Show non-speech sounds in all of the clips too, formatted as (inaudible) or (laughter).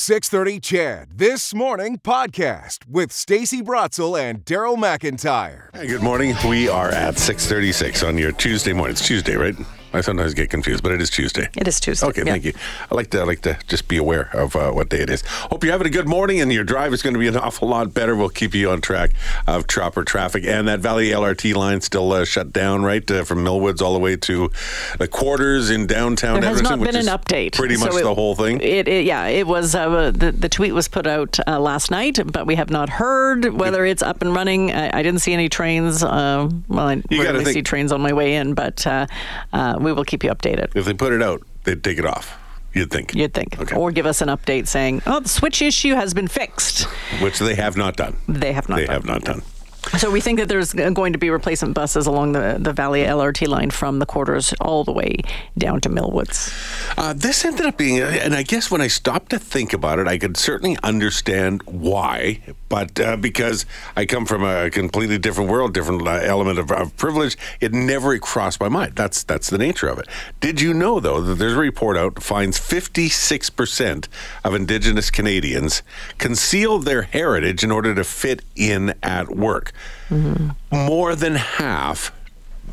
630 CHED This Morning podcast with Stacey Brotzel and Daryl McIntyre. Hey, good morning. We are at 636 on your Tuesday morning. It's Tuesday, right? I sometimes get confused, but it is Tuesday. It is Tuesday. Okay, yeah. thank you. I like to I like to just be aware of uh, what day it is. Hope you're having a good morning, and your drive is going to be an awful lot better. We'll keep you on track of chopper traffic, and that Valley LRT line still uh, shut down, right, uh, from Millwoods all the way to the quarters in downtown There has not been an update. Pretty So much it- the whole thing. It, it- yeah, it was uh, the the tweet was put out uh, last night, but we have not heard whether it's up and running. I, I didn't see any trains. Uh, well, I You rarely think- see trains on my way in, but uh, uh, we will keep you updated. if they put it out, they'd take it off. You'd think. You'd think, Okay. or give us an update saying, "Oh, the switch issue has been fixed." Which they have not done. They have not. They done. have not done. So we think that there's going to be replacement buses along the, the Valley LRT line from the quarters all the way down to Millwoods. Uh, this ended up being, and I guess when I stopped to think about it, I could certainly understand why. But uh, because I come from a completely different world, different uh, element of, of privilege, it never crossed my mind. That's that's the nature of it. Did you know though that there's a report out finds 56 percent of Indigenous Canadians conceal their heritage in order to fit in at work. Mm-hmm. More than half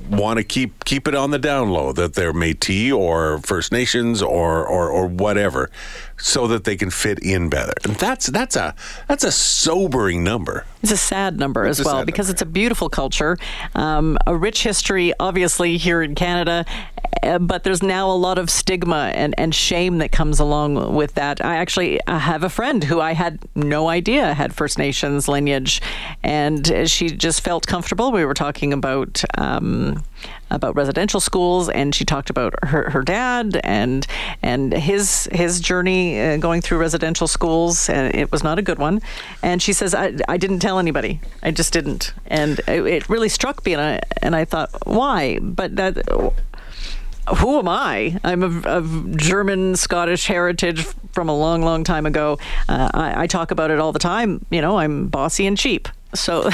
want to keep keep it on the down low that they're Métis or First Nations or, or or whatever, so that they can fit in better. And that's that's a that's a sobering number. It's a sad number It's as well because number. it's a beautiful culture, um, a rich history, obviously here in Canada, uh, but there's now a lot of stigma and, and shame that comes along with that. I actually have a friend who I had no idea had First Nations lineage, and she just felt comfortable. We were talking about. Um, about residential schools, and she talked about her, her dad and and his his journey uh, going through residential schools, and it was not a good one. And she says, I, I didn't tell anybody, I just didn't, and it, it really struck me, and I and I thought, why? But that. Who am I? I'm of, of German Scottish heritage from a long, long time ago. Uh, I, I talk about it all the time. You know, I'm bossy and cheap. So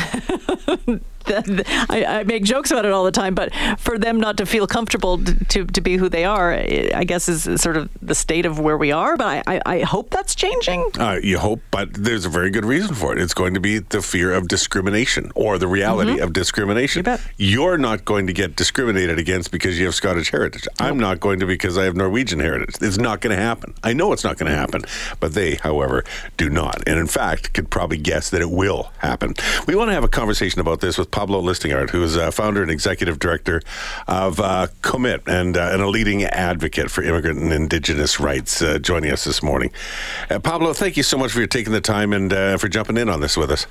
(laughs) (laughs) I, I make jokes about it all the time, but for them not to feel comfortable to, to, to be who they are, I guess is sort of the state of where we are. But I, I, I hope that's changing. Uh, you hope, but there's a very good reason for it. It's going to be the fear of discrimination or the reality of discrimination. You bet. You're not going to get discriminated against because you have Scottish heritage. I'm not going to because I have Norwegian heritage. It's not going to happen. I know it's not going to happen, but they, however, do not. And in fact, could probably guess that it will happen. We want to have a conversation about this with Pablo Listingart, who is uh, founder and executive director of uh, ComIT and, uh, and a leading advocate for immigrant and indigenous rights, uh, joining us this morning. Uh, Pablo, thank you so much for taking the time and uh, for jumping in on this with us.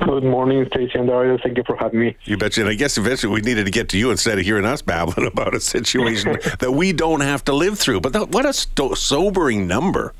Good morning, Stacey and Dario. Thank you for having me. You betcha. And I guess eventually we needed to get to you instead of hearing us babbling (laughs) about a situation (laughs) that we don't have to live through. But that, what a sto- sobering number.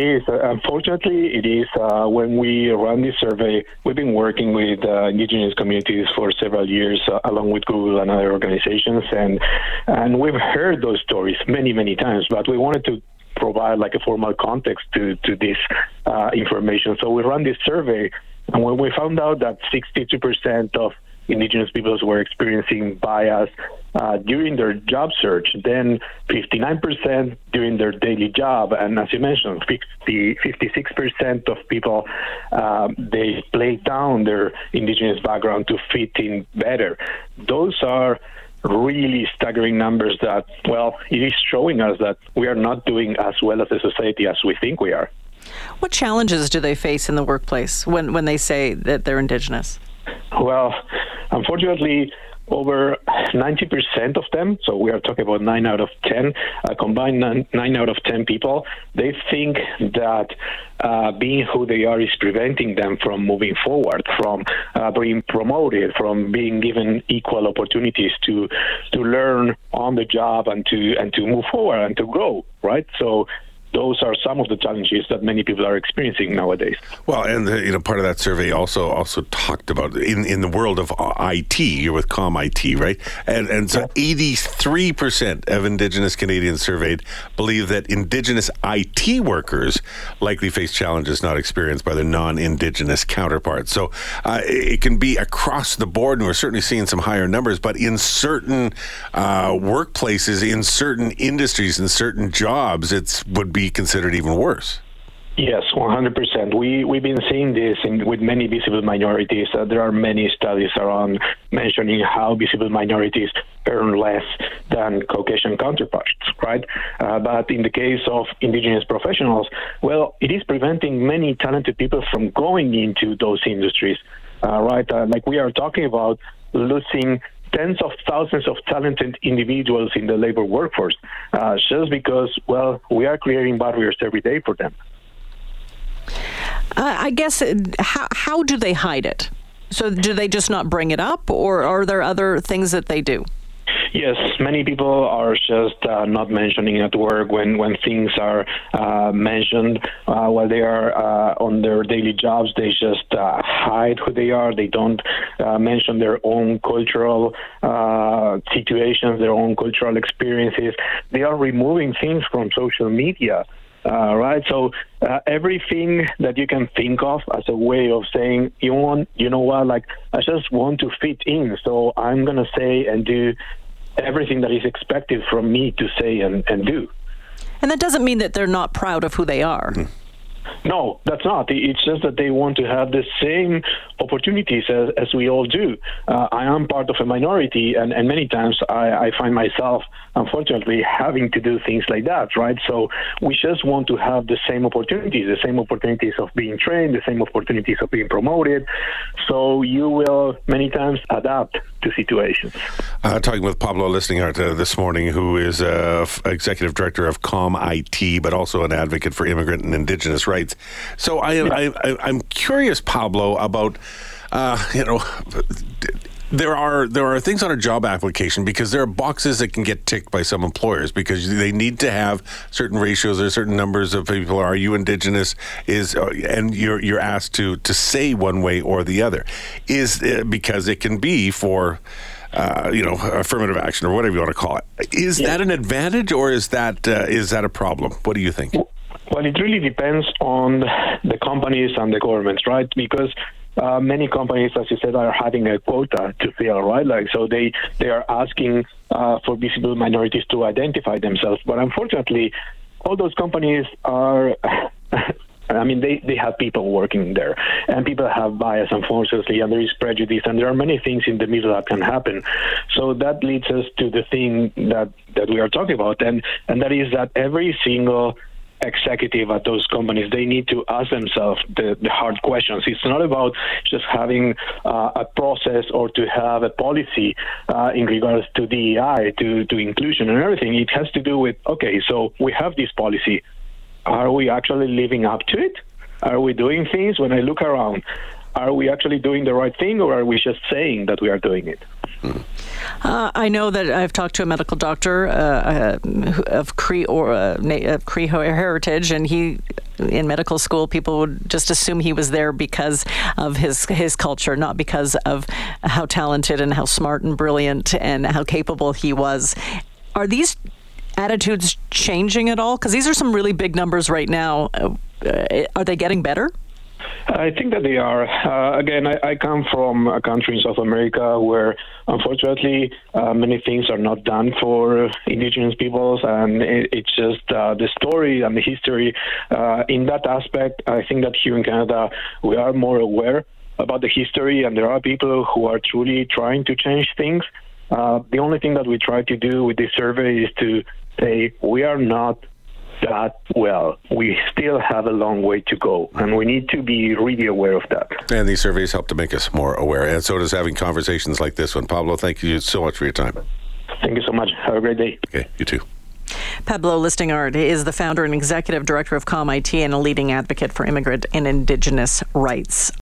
Is. Uh, unfortunately, it is. Uh, when we run this survey, we've been working with uh, indigenous communities for several years, uh, along with Google and other organizations, and and we've heard those stories many, many times. But we wanted to provide like a formal context to to this uh, information. So we ran this survey, and when we found out that 62% of indigenous peoples were experiencing bias uh, during their job search, then 59% during their daily job, and as you mentioned, 50, 56% of people um, they play down their indigenous background to fit in better. Those are really staggering numbers that, well, it is showing us that we are not doing as well as a society as we think we are. What challenges do they face in the workplace when, when they say that they're Indigenous? Well, unfortunately, over 90% of them, so we are talking about 9 out of 10, uh, combined nine, 9 out of 10 people, they think that uh, being who they are is preventing them from moving forward, from uh, being promoted, from being given equal opportunities to to learn on the job and to and to move forward and to grow, right? So those are some of the challenges that many people are experiencing nowadays. Well, and the, you know, part of that survey also also talked about in in the world of uh, IT. You're with ComIT, right? And and so 83 percent of Indigenous Canadians surveyed believe that Indigenous IT workers likely face challenges not experienced by their non-Indigenous counterparts. So uh, it it can be across the board, and we're certainly seeing some higher numbers. But in certain uh, workplaces, in certain industries, in certain jobs, it's would be be considered even worse. Yes, 100%. We, we've been seeing this in, with many visible minorities. Uh, there are many studies around mentioning how visible minorities earn less than Caucasian counterparts, right? Uh, but in the case of indigenous professionals, well, it is preventing many talented people from going into those industries, uh, right? Uh, like we are talking about losing tens of thousands of talented individuals in the labor workforce uh, just because, well, we are creating barriers every day for them. Uh, I guess uh, how how do they hide it? So do they just not bring it up, or are there other things that they do? Yes, many people are just uh, not mentioning at work when, when things are uh, mentioned uh, while they are uh, on their daily jobs. They just uh, hide who they are. They don't uh, mention their own cultural situations, their own cultural experiences. They are removing things from social media. Uh, right. So uh, everything that you can think of as a way of saying you want, you know what, like I just want to fit in, so I'm gonna say and do everything that is expected from me to say and, and do. And that doesn't mean that they're not proud of who they are. Mm-hmm. No, that's not. It's just that they want to have the same opportunities as, as we all do. Uh, I am part of a minority, and, and many times I, I, find myself, unfortunately, having to do things like that, right? So we just want to have the same opportunities, the same opportunities of being trained, the same opportunities of being promoted. So you will many times adapt to situations. Uh, talking with Pablo Listingart uh, this morning, who is uh, executive director of ComIT, but also an advocate for immigrant and indigenous rights. So I, I, I, am curious, Pablo, about uh, you know there are there are things on a job application because there are boxes that can get ticked by some employers because they need to have certain ratios or certain numbers of people. Are you indigenous? Is uh, and you're you're asked to to say one way or the other. Is uh, because it can be for. Uh, you know, affirmative action or whatever you want to call it. Is yeah. that an advantage or is that uh, is that a problem? What do you think? Well, it really depends on the companies and the governments, right? Because uh, many companies, as you said, are having a quota to fill, right? Like, so they they are asking uh, for visible minorities to identify themselves. But unfortunately, all those companies are. (laughs) I mean, they, they have people working there, and people have bias, unfortunately, and there is prejudice, and there are many things in the middle that can happen. So that leads us to the thing that, that we are talking about, and, and that is that every single executive at those companies, they need to ask themselves the, the hard questions. It's not about just having uh, a process or to have a policy uh, in regards to DEI, to, to inclusion and everything. It has to do with, okay, so we have this policy. Are we actually living up to it? Are we doing things? When I look around, are we actually doing the right thing or are we just saying that we are doing it? Uh, I know that I've talked to a medical doctor uh, uh of Cree or uh, of Cree heritage, and he in medical school people would just assume he was there because of his his culture, not because of how talented and how smart and brilliant and how capable he was. Are these attitudes changing at all? Because these are some really big numbers right now. Uh, are they getting better? I think that they are. Uh, again, I, I, come from a country in South America where, unfortunately, uh, many things are not done for indigenous peoples, and it, it's just uh, the story and the history. Uh, in that aspect, I think that here in Canada, we are more aware about the history, and there are people who are truly trying to change things. Uh, the only thing that we try to do with this survey is to say we are not that well. We still have a long way to go, and we need to be really aware of that. And these surveys help to make us more aware, and so does having conversations like this one. Pablo, thank you so much for your time. Thank you so much. Have a great day. Okay, you too. Pablo Listingart is the founder and executive director of ComIT and a leading advocate for immigrant and indigenous rights.